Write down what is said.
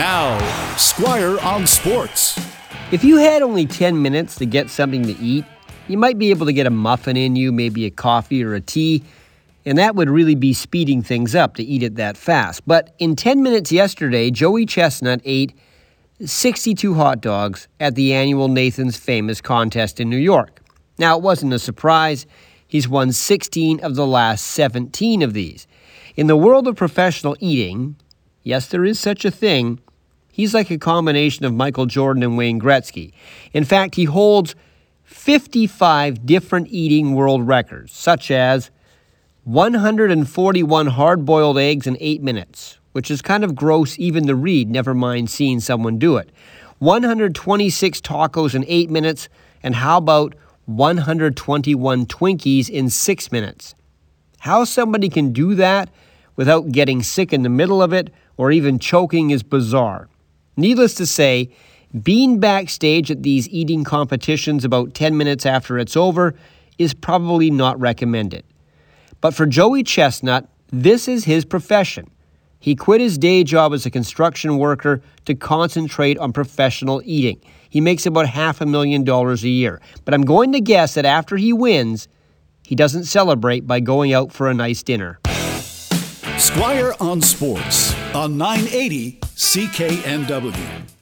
Now, Squire on Sports. If you had only 10 minutes to get something to eat, you might be able to get a muffin in you, maybe a coffee or a tea, and that would really be speeding things up to eat it that fast. But in 10 minutes yesterday, Joey Chestnut ate 62 hot dogs at the annual Nathan's Famous contest in New York. Now, it wasn't a surprise. He's won 16 of the last 17 of these. In the world of professional eating, yes, there is such a thing. He's like a combination of Michael Jordan and Wayne Gretzky. In fact, he holds 55 different eating world records, such as 141 hard boiled eggs in 8 minutes, which is kind of gross even to read, never mind seeing someone do it. 126 tacos in 8 minutes, and how about 121 Twinkies in 6 minutes? How somebody can do that without getting sick in the middle of it or even choking is bizarre. Needless to say, being backstage at these eating competitions about 10 minutes after it's over is probably not recommended. But for Joey Chestnut, this is his profession. He quit his day job as a construction worker to concentrate on professional eating. He makes about half a million dollars a year. But I'm going to guess that after he wins, he doesn't celebrate by going out for a nice dinner. Squire on Sports on 980 CKNW.